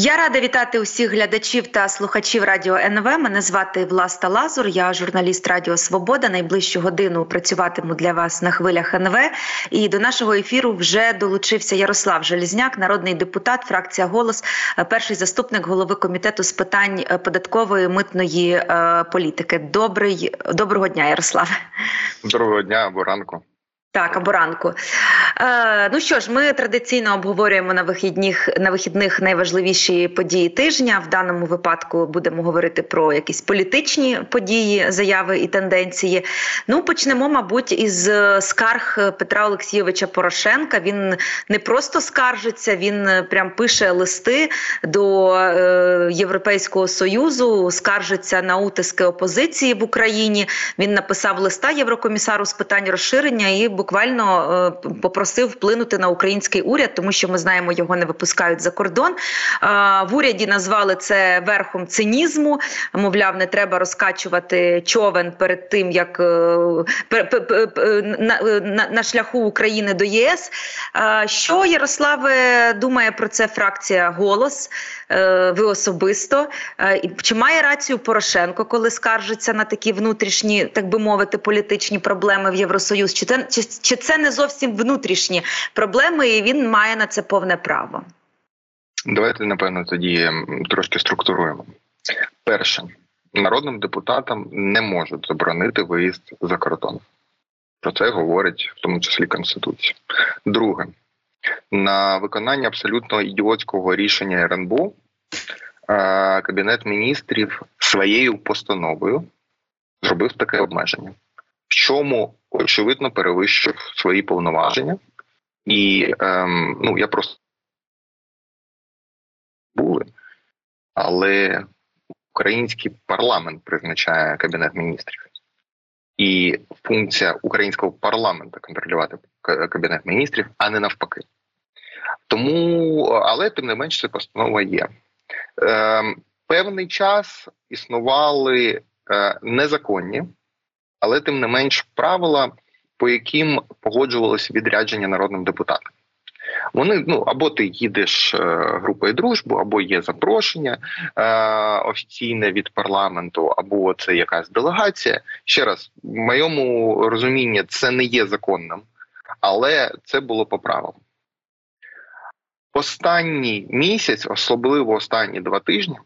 Я рада вітати усіх глядачів та слухачів радіо НВ. Мене звати Власта Лазур. Я журналіст Радіо Свобода. Найближчу годину працюватиму для вас на хвилях НВ. І до нашого ефіру вже долучився Ярослав Желізняк, народний депутат, фракція голос, перший заступник голови комітету з питань податкової митної е, політики. Добрий доброго дня, Ярославе. Доброго дня або ранку. Так, або ранку. Е, Ну що ж, ми традиційно обговорюємо на вихідних на вихідних найважливіші події тижня. В даному випадку будемо говорити про якісь політичні події, заяви і тенденції. Ну, почнемо, мабуть, із скарг Петра Олексійовича Порошенка. Він не просто скаржиться, він прям пише листи до е, Європейського союзу, скаржиться на утиски опозиції в Україні. Він написав листа Єврокомісару з питань розширення і буквально е, попросив вплинути на український уряд, тому що ми знаємо, його не випускають за кордон. Е, в уряді назвали це верхом цинізму. Мовляв, не треба розкачувати човен перед тим, як е, на, на шляху України до ЄС. Що Ярославе думає про це фракція голос? Ви особисто чи має рацію Порошенко, коли скаржиться на такі внутрішні, так би мовити, політичні проблеми в Євросоюз? Чи це чи, чи це не зовсім внутрішні проблеми, і він має на це повне право? Давайте напевно тоді трошки структуруємо. Перше, народним депутатам не можуть заборонити виїзд за кордон. Про це говорить в тому числі Конституція. Друге, на виконання абсолютно ідіотського рішення РНБО Кабінет міністрів своєю постановою зробив таке обмеження в чому очевидно перевищив свої повноваження, і ем, ну я просто були, але український парламент призначає кабінет міністрів, і функція українського парламенту контролювати кабінет міністрів, а не навпаки. Тому, але тим не менш, це постанова є. Ем, Певний час існували е, незаконні але тим не менш правила, по яким погоджувалося відрядження народним депутатам. Вони ну або ти їдеш е, групою дружбу, або є запрошення е, офіційне від парламенту, або це якась делегація. Ще раз, в моєму розумінні, це не є законним, але це було по правилам. Останній місяць, особливо останні два тижні,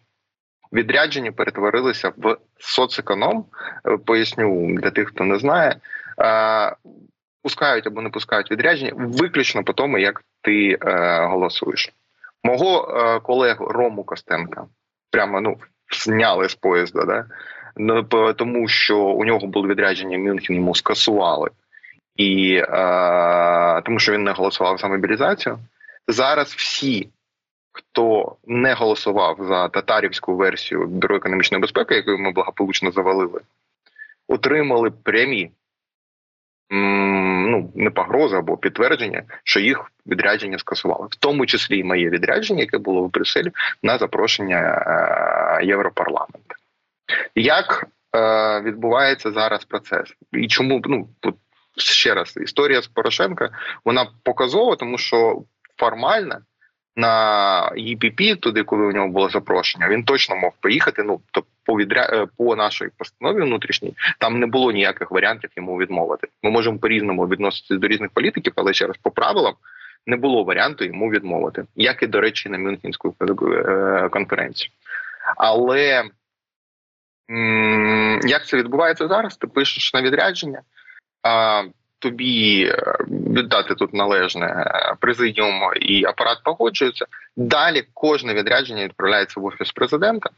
відрядження перетворилися в соцеконом. Е, поясню для тих, хто не знає. Е, пускають або не пускають відрядження виключно по тому, як ти е, голосуєш. Мого колегу Рому Костенка прямо ну зняли з поїзда, да? Ну, тому що у нього було відрядження Мюнхен, йому скасували, і е, тому що він не голосував за мобілізацію. Зараз всі хто не голосував за татарівську версію бюро економічної безпеки, яку ми благополучно завалили, отримали прямі ну не погрози або підтвердження, що їх відрядження скасували, в тому числі і моє відрядження, яке було в Брюсселі на запрошення е, Європарламенту. Як е, відбувається зараз процес, і чому ну ще раз історія з Порошенка вона показова, тому що формально на ЄПП, туди, коли у нього було запрошення, він точно мог поїхати. Ну то по відря... Е, по нашій постанові внутрішній там не було ніяких варіантів йому відмовити. Ми можемо по різному відноситися до різних політиків, але ще раз по правилам не було варіанту йому відмовити, як і до речі, на Мюнхенську е, конференцію. Але як це відбувається зараз? Ти пишеш на відрядження тобі е, віддати тут належне е, президіум і апарат погоджується. Далі кожне відрядження відправляється в офіс президента,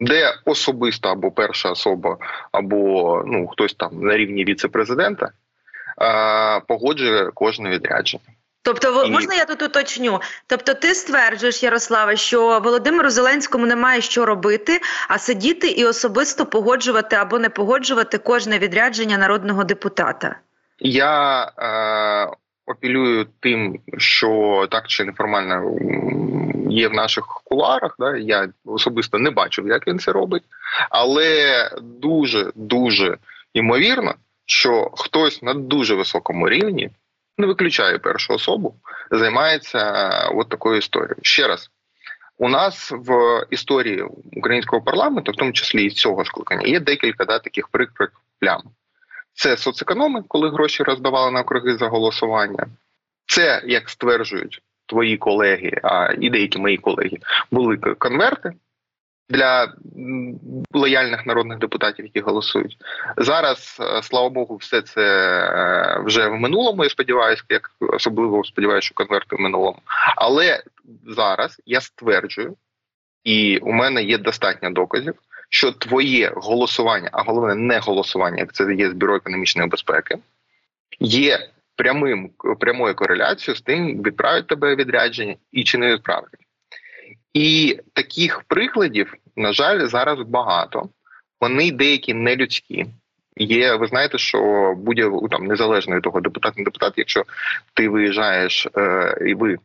де особисто або перша особа, або ну хтось там на рівні віце-президента е, погоджує кожне відрядження. Тобто, і... можна я тут уточню? Тобто, ти стверджуєш, Ярославе, що Володимиру Зеленському немає що робити, а сидіти і особисто погоджувати або не погоджувати кожне відрядження народного депутата. Я е, апелюю тим, що так чи неформально є в наших куларах. Да, Я особисто не бачив, як він це робить, але дуже дуже ймовірно, що хтось на дуже високому рівні не виключає першу особу, займається е, от такою історією. Ще раз. У нас в історії українського парламенту, в тому числі і цього скликання, є декілька да, таких прикрих плям. Це соцекономи, коли гроші роздавали на округи за голосування. Це, як стверджують твої колеги, а і деякі мої колеги, були конверти для лояльних народних депутатів, які голосують. Зараз, е, слава Богу, все це е, вже в минулому. Я сподіваюся, як особливо сподіваюся, що конверти в минулому. Але зараз я стверджую, і у мене є достатньо доказів. Що твоє голосування, а головне не голосування, як це є з бюро економічної безпеки, є прямим прямою кореляцією з тим, відправить тебе відрядження і чи не відправить. І таких прикладів, на жаль, зараз багато. Вони деякі нелюдські. Є, ви знаєте, що будь там незалежно від того, депутат не депутат, якщо ти виїжджаєш е, і ви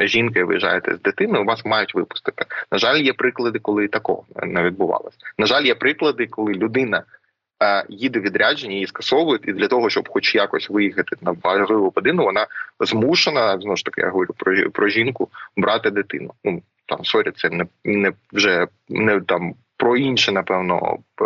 жінка і виїжджаєте з дитиною, вас мають випустити. На жаль, є приклади, коли такого не відбувалося. На жаль, є приклади, коли людина е, їде відрядження, її скасовують, і для того, щоб хоч якось виїхати на важливу годину, вона змушена знову ж таки, я говорю про про жінку брати дитину. Ну там sorry, це не не вже не там про інше, напевно, е,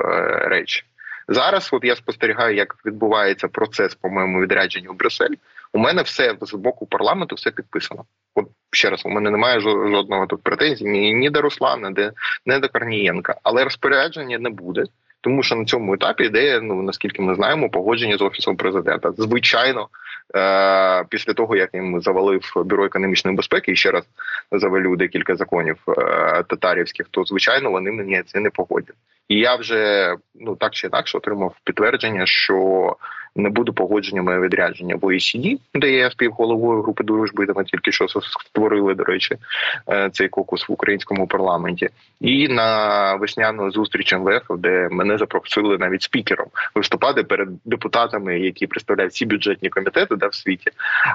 речі. Зараз от я спостерігаю, як відбувається процес по моєму відрядженню в Брюссель. У мене все з боку парламенту все підписано. От ще раз, у мене немає жодного тут претензій ні, ні до Руслана, ні, ні до Корнієнка, але розпорядження не буде тому що на цьому етапі йде, ну наскільки ми знаємо, погодження з офісом президента. Звичайно, е- після того як він завалив бюро економічної безпеки і ще раз завалю декілька законів е- татарівських, то звичайно вони мені це не погодять. І я вже ну так чи інакше отримав підтвердження, що не буде погодження моє відрядження в ОECD, де я співголовою групи дружби, ми тільки що створили, до речі, е, цей кокус в українському парламенті, і на весняну зустріч МВФ, де мене запросили навіть спікером виступати перед депутатами, які представляють всі бюджетні комітети, да в світі,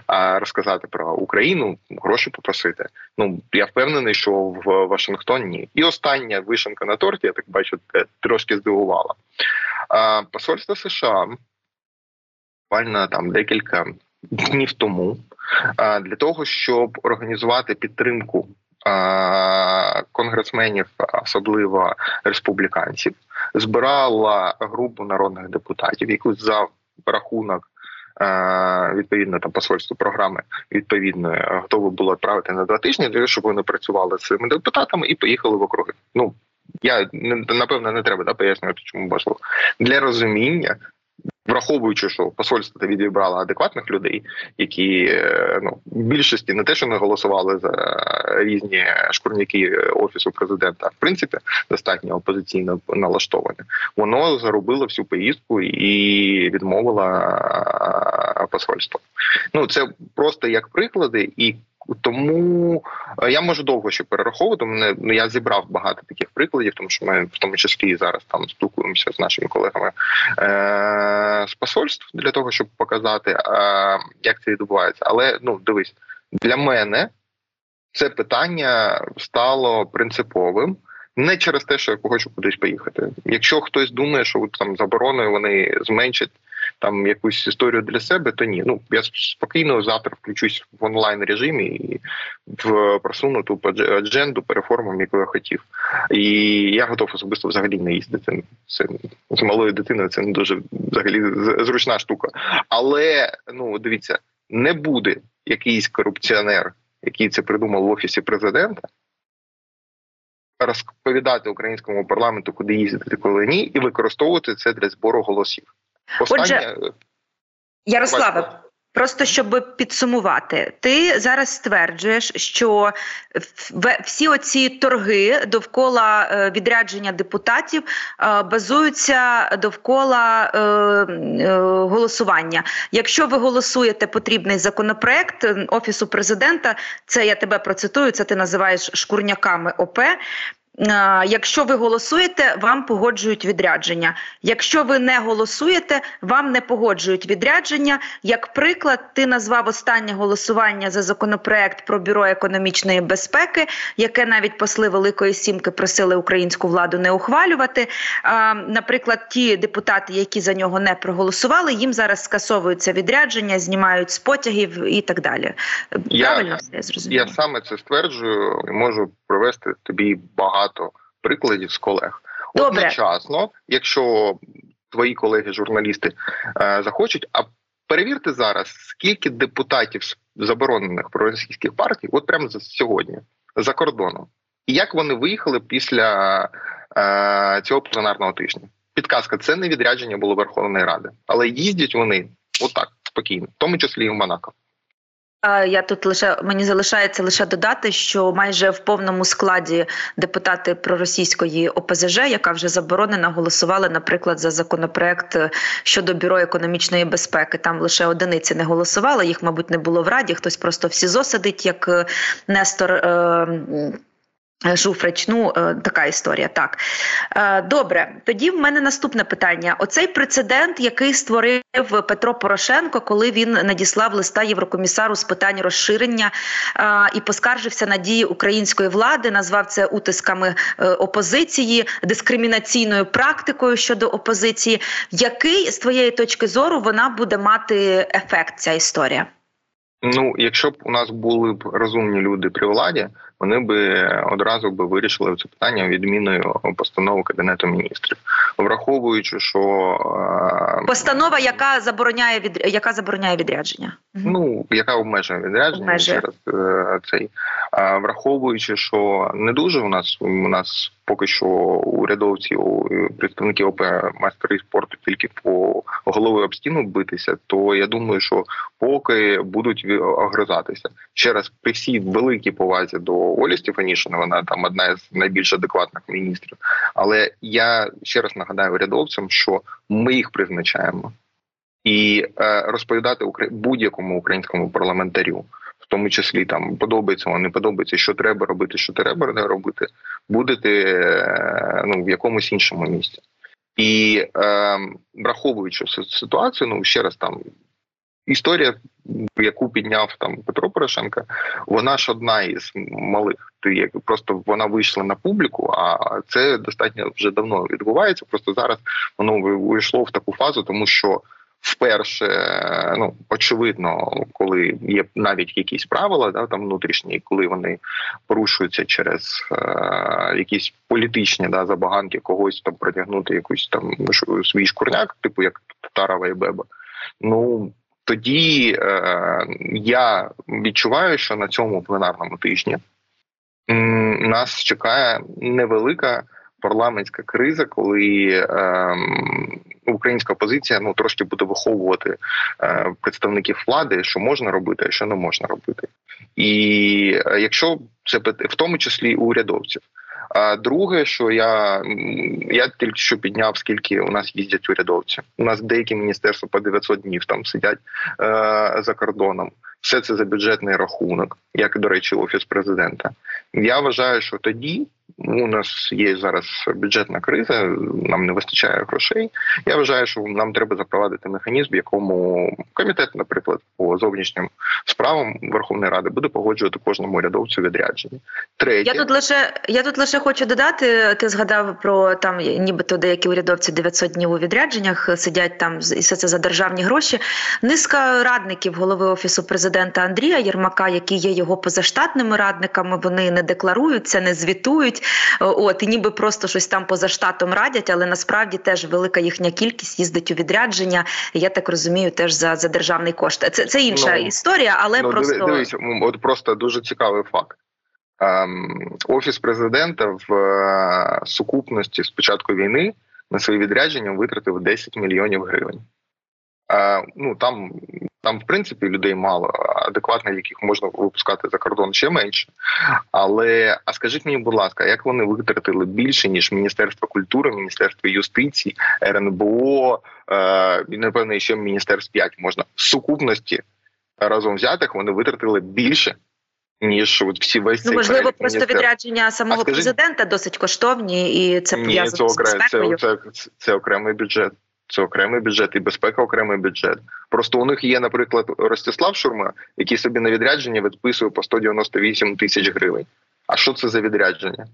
а розказати про Україну, гроші попросити. Ну я впевнений, що в Вашингтоні і остання вишенка на торті, я так бачу, трошки здивувала. Посольство США буквально там декілька днів тому для того, щоб організувати підтримку конгресменів, особливо республіканців, збирала групу народних депутатів, яку за рахунок. Відповідно, там посольство програми відповідно готове було відправити на два тижні для того, щоб вони працювали з цими депутатами і поїхали в округи. Ну я напевно не треба да, пояснювати, чому важливо для розуміння Враховуючи, що посольство відібрало адекватних людей, які е, ну більшості не те, що не голосували за різні шкурняки офісу президента, а в принципі достатньо опозиційно налаштоване, воно заробило всю поїздку і відмовило посольство. Ну це просто як приклади і. Тому е, я можу довго ще перераховувати. Мене ну я зібрав багато таких прикладів, тому що ми в тому числі зараз там спілкуємося з нашими колегами е- з посольств для того, щоб показати, е- як це відбувається. Але ну дивись, для мене це питання стало принциповим. Не через те, що я хочу кудись поїхати. Якщо хтось думає, що там забороною вони зменшать там якусь історію для себе, то ні. Ну я спокійно завтра включусь в онлайн режимі і в просунуту адженду по реформам, яку я хотів. І я готов особисто взагалі не їздити. Це з малою дитиною це не дуже взагалі зручна штука. Але ну дивіться, не буде якийсь корупціонер, який це придумав в офісі президента. Розповідати українському парламенту, куди їздити, коли ні, і використовувати це для збору голосів. Останнє... Отже, Ярославе, просто щоб підсумувати, ти зараз стверджуєш, що всі оці торги довкола е, відрядження депутатів е, базуються довкола е, голосування. Якщо ви голосуєте потрібний законопроект офісу президента, це я тебе процитую. Це ти називаєш шкурняками ОП. Якщо ви голосуєте, вам погоджують відрядження. Якщо ви не голосуєте, вам не погоджують відрядження. Як приклад, ти назвав останнє голосування за законопроект про бюро економічної безпеки, яке навіть посли Великої Сімки просили українську владу не ухвалювати. Наприклад, ті депутати, які за нього не проголосували, їм зараз скасовуються відрядження, знімають з потягів і так далі. Правильно я, все зрозуміло? Я саме це стверджую і можу провести тобі багато прикладів з колег. Добре. Одночасно, якщо твої колеги-журналісти е, захочуть, а перевірте зараз, скільки депутатів заборонених проросійських партій, от прямо за сьогодні, за кордоном, і як вони виїхали після е, цього пленарного тижня. Підказка це не відрядження було Верховної Ради, але їздять вони отак спокійно, в тому числі і в Монако. Я тут лише мені залишається лише додати, що майже в повному складі депутати проросійської ОПЗЖ, яка вже заборонена, голосували, наприклад, за законопроект щодо бюро економічної безпеки. Там лише одиниці не голосували. Їх, мабуть, не було в раді. Хтось просто в СІЗО сидить, як е, Нестор. Е Жуфрич, ну е, така історія. Так е, добре. Тоді в мене наступне питання: оцей прецедент, який створив Петро Порошенко, коли він надіслав листа Єврокомісару з питань розширення е, і поскаржився на дії української влади, назвав це утисками опозиції, дискримінаційною практикою щодо опозиції. Який з твоєї точки зору вона буде мати ефект? Ця історія? Ну, якщо б у нас були б розумні люди при владі вони би одразу би вирішили це питання відміною постанови кабінету міністрів, враховуючи, що е, постанова, яка забороняє від яка забороняє відрядження, ну яка обмежує відрядження Обмежує. через е, цей. Враховуючи, що не дуже у нас у нас поки що урядовці, представники ОП майстери спорту тільки по голови об стіну битися, то я думаю, що поки будуть огризатися. Ще раз при всій великій повазі до Олі Стефанішина, вона там одна з найбільш адекватних міністрів. Але я ще раз нагадаю урядовцям, що ми їх призначаємо, і е, розповідати будь-якому українському парламентарю в тому числі там подобається, воно не подобається, що треба робити, що треба не робити, будете е, ну в якомусь іншому місці. І е, враховуючи ситуацію, ну ще раз там історія, яку підняв там Петро Порошенко, вона ж одна із малих. Ти просто вона вийшла на публіку, а це достатньо вже давно відбувається. Просто зараз воно вийшло в таку фазу, тому що вперше, ну очевидно, коли є навіть якісь правила, да там внутрішні, коли вони порушуються через е, якісь політичні да забаганки когось там притягнути якусь там свій шкурняк, типу як Татарова і Беба. Ну тоді е, я відчуваю, що на цьому пленарному тижні нас чекає невелика парламентська криза, коли е, українська опозиція ну трошки буде виховувати е, представників влади, що можна робити, а що не можна робити, і е, якщо це в тому числі урядовців. А друге, що я я тільки що підняв, скільки у нас їздять урядовці. У нас деякі міністерства по 900 днів там сидять е, за кордоном. Все це за бюджетний рахунок, як до речі, офіс президента. Я вважаю, що тоді у нас є зараз бюджетна криза, нам не вистачає грошей. Я вважаю, що нам треба запровадити механізм, в якому комітет, наприклад, по зовнішнім справам Верховної Ради буде погоджувати кожному урядовцю відрядження. Третє, я тут лише я тут лише хочу додати. Ти згадав про там, нібито деякі урядовці 900 днів у відрядженнях сидять там і все це за державні гроші. Низка радників голови офісу президента Андрія Єрмака, які є його позаштатними радниками, вони не декларуються, не звітують. От і ніби просто щось там поза штатом радять, але насправді теж велика їхня кількість їздить у відрядження. Я так розумію, теж за за державний кошт. Це це інша ну, історія, але ну, просто дивись, от просто дуже цікавий факт. Ем, Офіс президента в е, сукупності з початку війни на свої відрядження витратив 10 мільйонів гривень. Е, ну там там, в принципі, людей мало адекватних, яких можна випускати за кордон ще менше. Але а скажіть мені, будь ласка, як вони витратили більше ніж Міністерство культури, Міністерство юстиції, РНБО е, напевно ще Міністерств 5 можна в сукупності разом взятих вони витратили більше ніж от всі весь ну, цей можливо, просто міністер. відрядження самого скажіть, президента досить коштовні, і це пов'язано з безпекою. Це, це, це окремий бюджет. Це окремий бюджет і безпека окремий бюджет. Просто у них є, наприклад, Ростислав Шурма, який собі на відрядження відписує по 198 тисяч гривень. А що це за відрядження?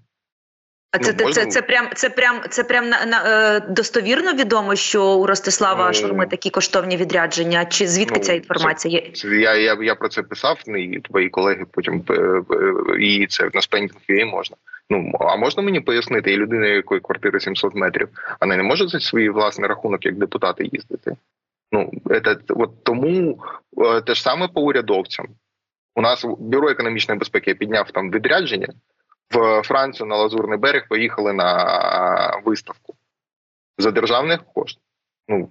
А це ну, це, це прям це прям це прям на, на е, достовірно відомо, що у Ростислава ну, Шурми такі коштовні відрядження? Чи звідки ну, ця інформація є? Це, я я я про це писав, ну, і твої колеги потім е, і це на spending можна. Ну а можна мені пояснити, і людина, якої квартири 700 метрів, вона не може за свій власний рахунок як депутати їздити. Ну це, от тому те ж саме по урядовцям. У нас бюро економічної безпеки підняв там відрядження в Францію на Лазурний берег поїхали на виставку за державних коштів. Ну,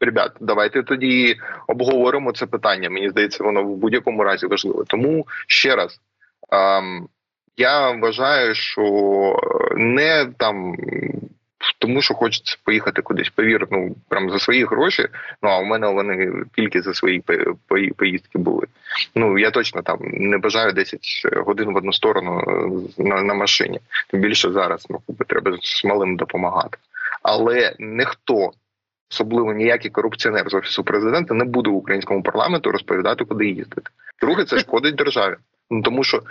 ребят, давайте тоді обговоримо це питання. Мені здається, воно в будь-якому разі важливе. Тому ще раз. Ем, я вважаю, що не там тому що хочеться поїхати кудись. Повір, ну прям за свої гроші. Ну а у мене вони тільки за свої поїздки були. Ну я точно там не бажаю 10 годин в одну сторону е, на на машині. Тим більше зараз ну треба з малим допомагати. Але ніхто, особливо ніякий корупціонер з офісу президента, не буде українському парламенту розповідати, куди їздити. Друге, це шкодить державі. Ну тому що,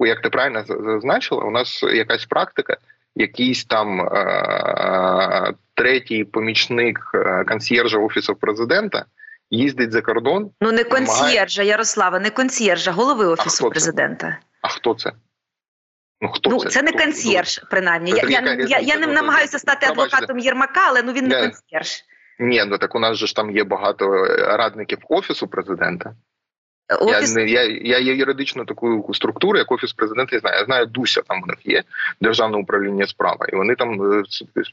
як ти правильно зазначила, у нас якась практика якийсь там е- третій помічник е, консьєржа офісу президента їздить за кордон. Ну не консьєржа, Ярослава, не консьєржа, голови офісу президента. А хто це? Ну хто ну, це? це не консьєрж, принаймні. Я я, я, я не намагаюся стати адвокатом Єрмака, але ну він не консьєрж. Ні, ну так у нас же ж там є багато радників офісу президента. Офіс... Я я, я є юридично таку структуру, як офіс президента. Я знаю. Я знаю, Дуся там у них є державне управління справа, і вони там е,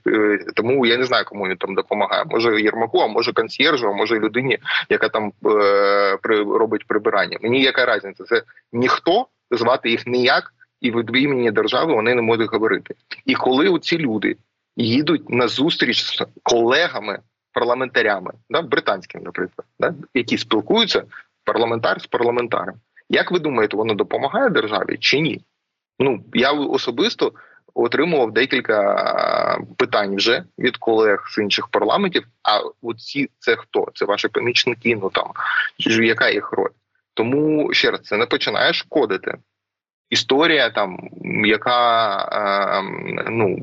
е, тому я не знаю, кому він там допомагає. Може Єрмаку, а може консьєржу, а може людині, яка там е, при робить прибирання. Мені яка різниця? Це ніхто звати їх ніяк, і від імені держави вони не можуть говорити. І коли ці люди їдуть на зустріч з колегами. Парламентарями, да, британськими, наприклад, да, які спілкуються парламентар з парламентарем. Як ви думаєте, воно допомагає державі чи ні? Ну я особисто отримував декілька питань вже від колег з інших парламентів. А оці це хто? Це ваші помічники? Ну там яка їх роль? Тому ще раз це не починає шкодити. Історія, там яка е, ну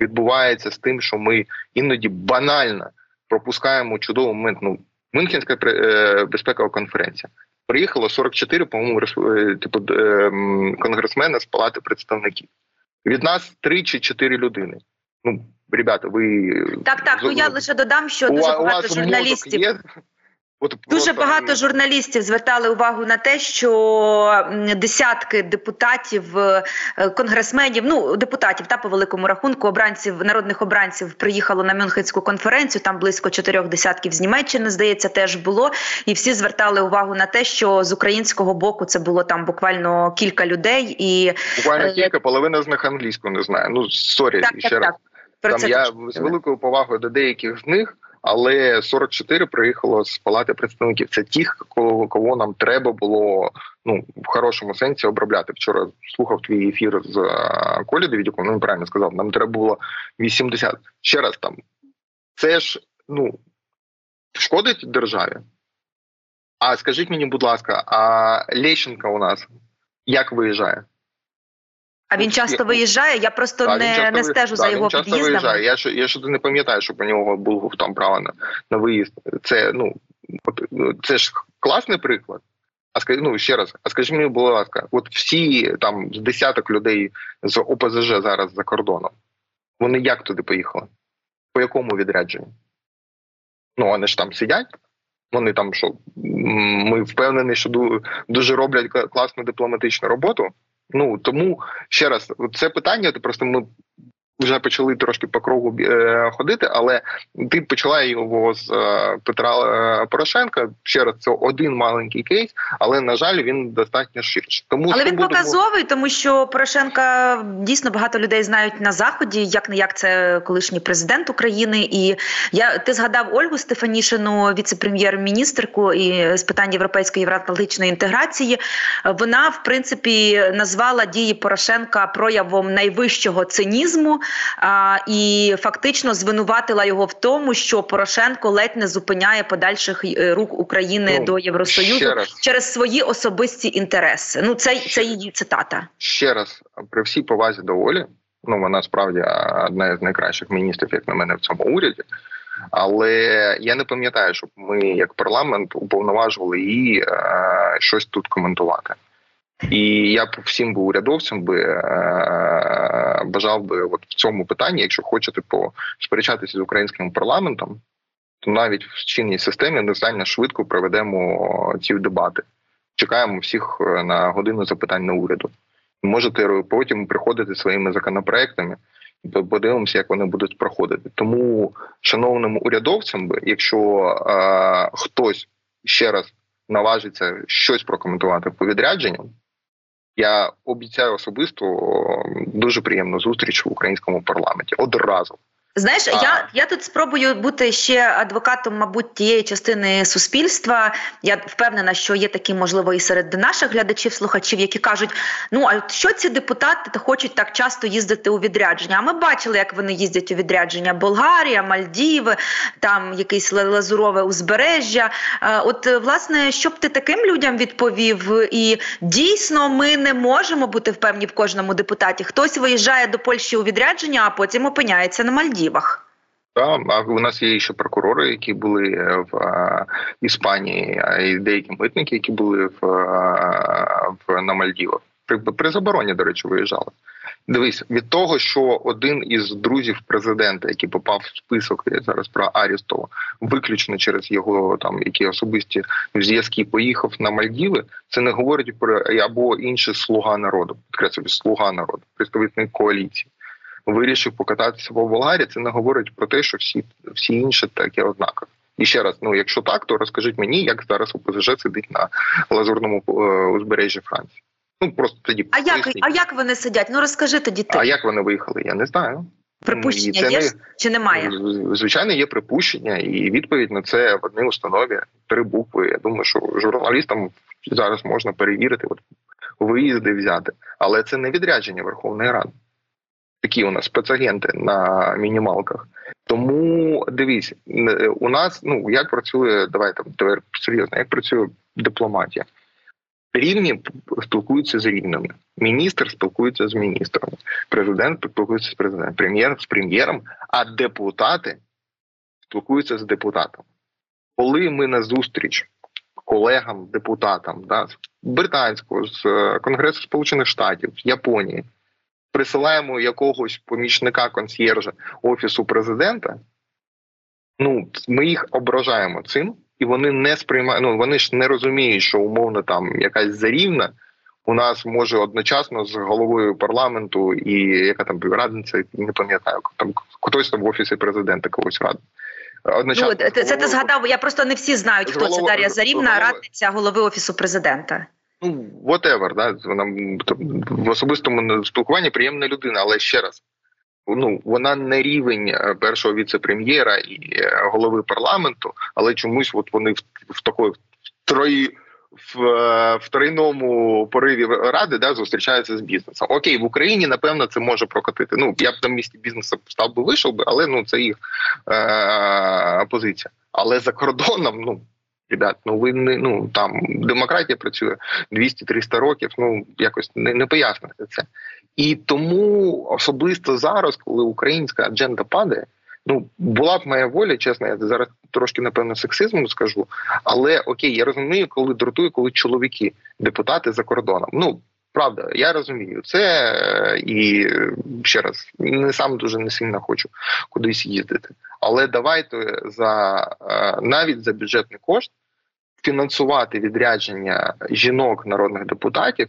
відбувається з тим, що ми іноді банально пропускаємо чудовий момент. Ну Мюнхенська е, безпекова конференція. Приїхало 44, по-моєму, е, типу е, конгресмена з палати представників. Від нас 3 чи 4 людини. Ну, ребята, ви так, так. Ну я лише додам, що дуже багато журналістів. Є? От Дуже багато журналістів звертали увагу на те, що десятки депутатів, е, конгресменів, ну депутатів та по великому рахунку обранців народних обранців приїхало на Мюнхенську конференцію. Там близько чотирьох десятків з Німеччини здається, теж було. І всі звертали увагу на те, що з українського боку це було там буквально кілька людей, і буквально е, кілька половина з них англійську не знає. Ну sorry так, ще так, раз. Так. Там я з великою повагою до деяких з них але 44 приїхало з палати представників. Це ті, кого, кого нам треба було ну в хорошому сенсі обробляти. Вчора слухав твій ефір з Колі Давідюком, Ну правильно сказав. Нам треба було 80. Ще раз там це ж ну шкодить державі. А скажіть мені, будь ласка, а Лещенка у нас як виїжджає? А він часто виїжджає. Я просто да, не не стежу да, за його він часто під'їздами. виїжджає. Я що я що не пам'ятаю, щоб у нього був там право на на виїзд. Це ну це ж класний приклад. А скажи, ну ще раз, а скажи мені, будь ласка, от всі там з десяток людей з ОПЗЖ зараз за кордоном. Вони як туди поїхали? По якому відрядженню? Ну вони ж там сидять. Вони там що ми впевнені, що дуже роблять класну дипломатичну роботу. Ну тому ще раз, це питання. Просто ми вже почали трошки по кругу е, ходити, але ти почала його з е, Петра е, Порошенка. Ще раз це один маленький кейс, але на жаль, він достатньо ширший. Тому але він показовий, тому що Порошенка дійсно багато людей знають на заході, як не як це колишній президент України. І я ти згадав Ольгу Стефанішину, віце-прем'єр-міністрку і з питань європейської євроатлантичної інтеграції. Вона в принципі назвала дії Порошенка проявом найвищого цинізму а, і фактично звинуватила його в тому, що Порошенко ледь не зупиняє подальших е, рук України ну, до Євросоюзу через свої особисті інтереси. Ну це це її цитата. Ще раз при всій повазі до Олі. Ну вона справді одна з найкращих міністрів, як на мене, в цьому уряді. Але я не пам'ятаю, щоб ми, як парламент, уповноважували її е, щось тут коментувати. І я б всім би урядовцям би е, бажав би от в цьому питанні, якщо хочете посперечатися з українським парламентом, то навіть в чинній системі достатньо швидко проведемо ці дебати. Чекаємо всіх е, на годину запитань на уряду. Можете потім приходити своїми законопроектами, подивимося, як вони будуть проходити. Тому, шановним урядовцям, би, якщо е, хтось ще раз наважиться щось прокоментувати по відрядженням. Я обіцяю особисто дуже приємну зустріч в українському парламенті одразу. Знаєш, а... я я тут спробую бути ще адвокатом, мабуть, тієї частини суспільства. Я впевнена, що є такі, можливо, і серед наших глядачів, слухачів, які кажуть: ну а що ці депутати хочуть так часто їздити у відрядження? А ми бачили, як вони їздять у відрядження: Болгарія, Мальдіви, там якесь лазурове узбережжя. От, власне, що б ти таким людям відповів? І дійсно, ми не можемо бути впевнені в кожному депутаті. Хтось виїжджає до Польщі у відрядження, а потім опиняється на Мальдівах. Так, а у нас є ще прокурори, які були в Іспанії, а і деякі митники, які були в, в на Мальдівах. При, при забороні, до речі, виїжджали. Дивись, від того, що один із друзів президента, який попав в список я зараз про Арістова, виключно через його там які особисті зв'язки поїхав на Мальдіви, це не говорить про або інший слуга народу, підкреслюю, слуга народу, представник коаліції вирішив покататися по Болгарії, це не говорить про те, що всі всі інші такі однакові. І ще раз, ну якщо так, то розкажіть мені, як зараз ОПЗЖ сидить на лазурному е, узбережжі Франції. Ну просто тоді а як а як вони сидять? Ну розкажи тоді ти. А як вони виїхали? Я не знаю. Припущення є не... чи немає? Звичайно, є припущення, і відповідь на це в одній установі три букви. Я думаю, що журналістам зараз можна перевірити, от виїзди взяти, але це не відрядження Верховної Ради такі у нас спецагенти на мінімалках. Тому дивіться, у нас ну як працює, давайте тепер серйозно, як працює дипломатія. Рівні спілкуються з рівними. Міністр спілкується з міністром, президент спілкується з президентом, прем'єр з прем'єром, а депутати спілкуються з депутатом. Коли ми на зустріч колегам, депутатам да, з британського, з е, Конгресу Сполучених Штатів, Японії, присилаємо якогось помічника консьєржа офісу президента. Ну, ми їх ображаємо цим, і вони не сприймають. Ну вони ж не розуміють, що умовно там якась зарівна у нас може одночасно з головою парламенту і яка там радниця, не пам'ятаю, там хтось там в офісі президента когось радить. Одночасно ну, це, це ти згадав. Я просто не всі знають, хто головою, це Дар'я Зарівна, радниця голови офісу президента. Ну, whatever, да, вона в особистому спілкуванні приємна людина, але ще раз. Ну, вона не рівень е, першого віце-прем'єра і е, голови парламенту, але чомусь от вони в, в такої трої в, е, в тройному пориві ради да, зустрічаються з бізнесом. Окей, в Україні напевно це може прокатити. Ну я б на місці бізнесу став би вийшов би, але ну це їх е, позиція. Але за кордоном, ну ребят, ну ви не ну там демократія працює 200-300 років. Ну якось не, не пояснити це. І тому особисто зараз, коли українська адженда падає, ну була б моя воля, чесно, я зараз трошки напевно сексизмом скажу, але окей, я розумію, коли дратує, коли чоловіки, депутати за кордоном. Ну правда, я розумію це і ще раз не сам дуже не сильно хочу кудись їздити. Але давайте за е, навіть за бюджетний кошт фінансувати відрядження жінок народних депутатів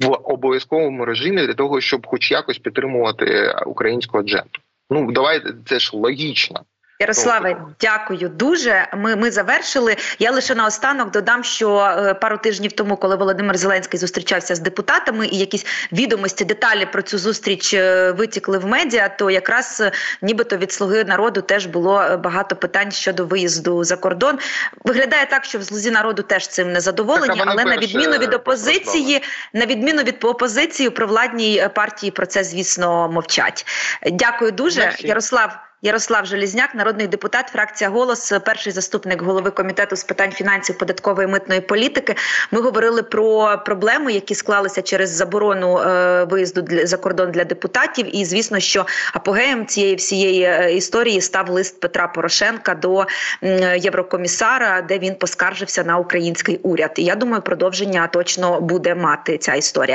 в обов'язковому режимі для того, щоб хоч якось підтримувати українську адженду. Ну давайте це ж логічно. Ярославе, дякую дуже. Ми ми завершили. Я лише наостанок додам, що е, пару тижнів тому, коли Володимир Зеленський зустрічався з депутатами, і якісь відомості, деталі про цю зустріч е, витікли в медіа, то якраз е, нібито від слуги народу теж було багато питань щодо виїзду за кордон. Виглядає так, що в слузі народу теж цим не задоволені, але на відміну від опозиції, на відміну від опозиції, про владній партії про це звісно мовчать. Дякую дуже, Ярослав. Ярослав Желізняк, народний депутат, фракція голос, перший заступник голови комітету з питань фінансів, податкової митної політики. Ми говорили про проблеми, які склалися через заборону е, виїзду для за кордон для депутатів. І звісно, що апогеєм цієї всієї е, історії став лист Петра Порошенка до Єврокомісара, де він поскаржився на український уряд. І я думаю, продовження точно буде мати ця історія.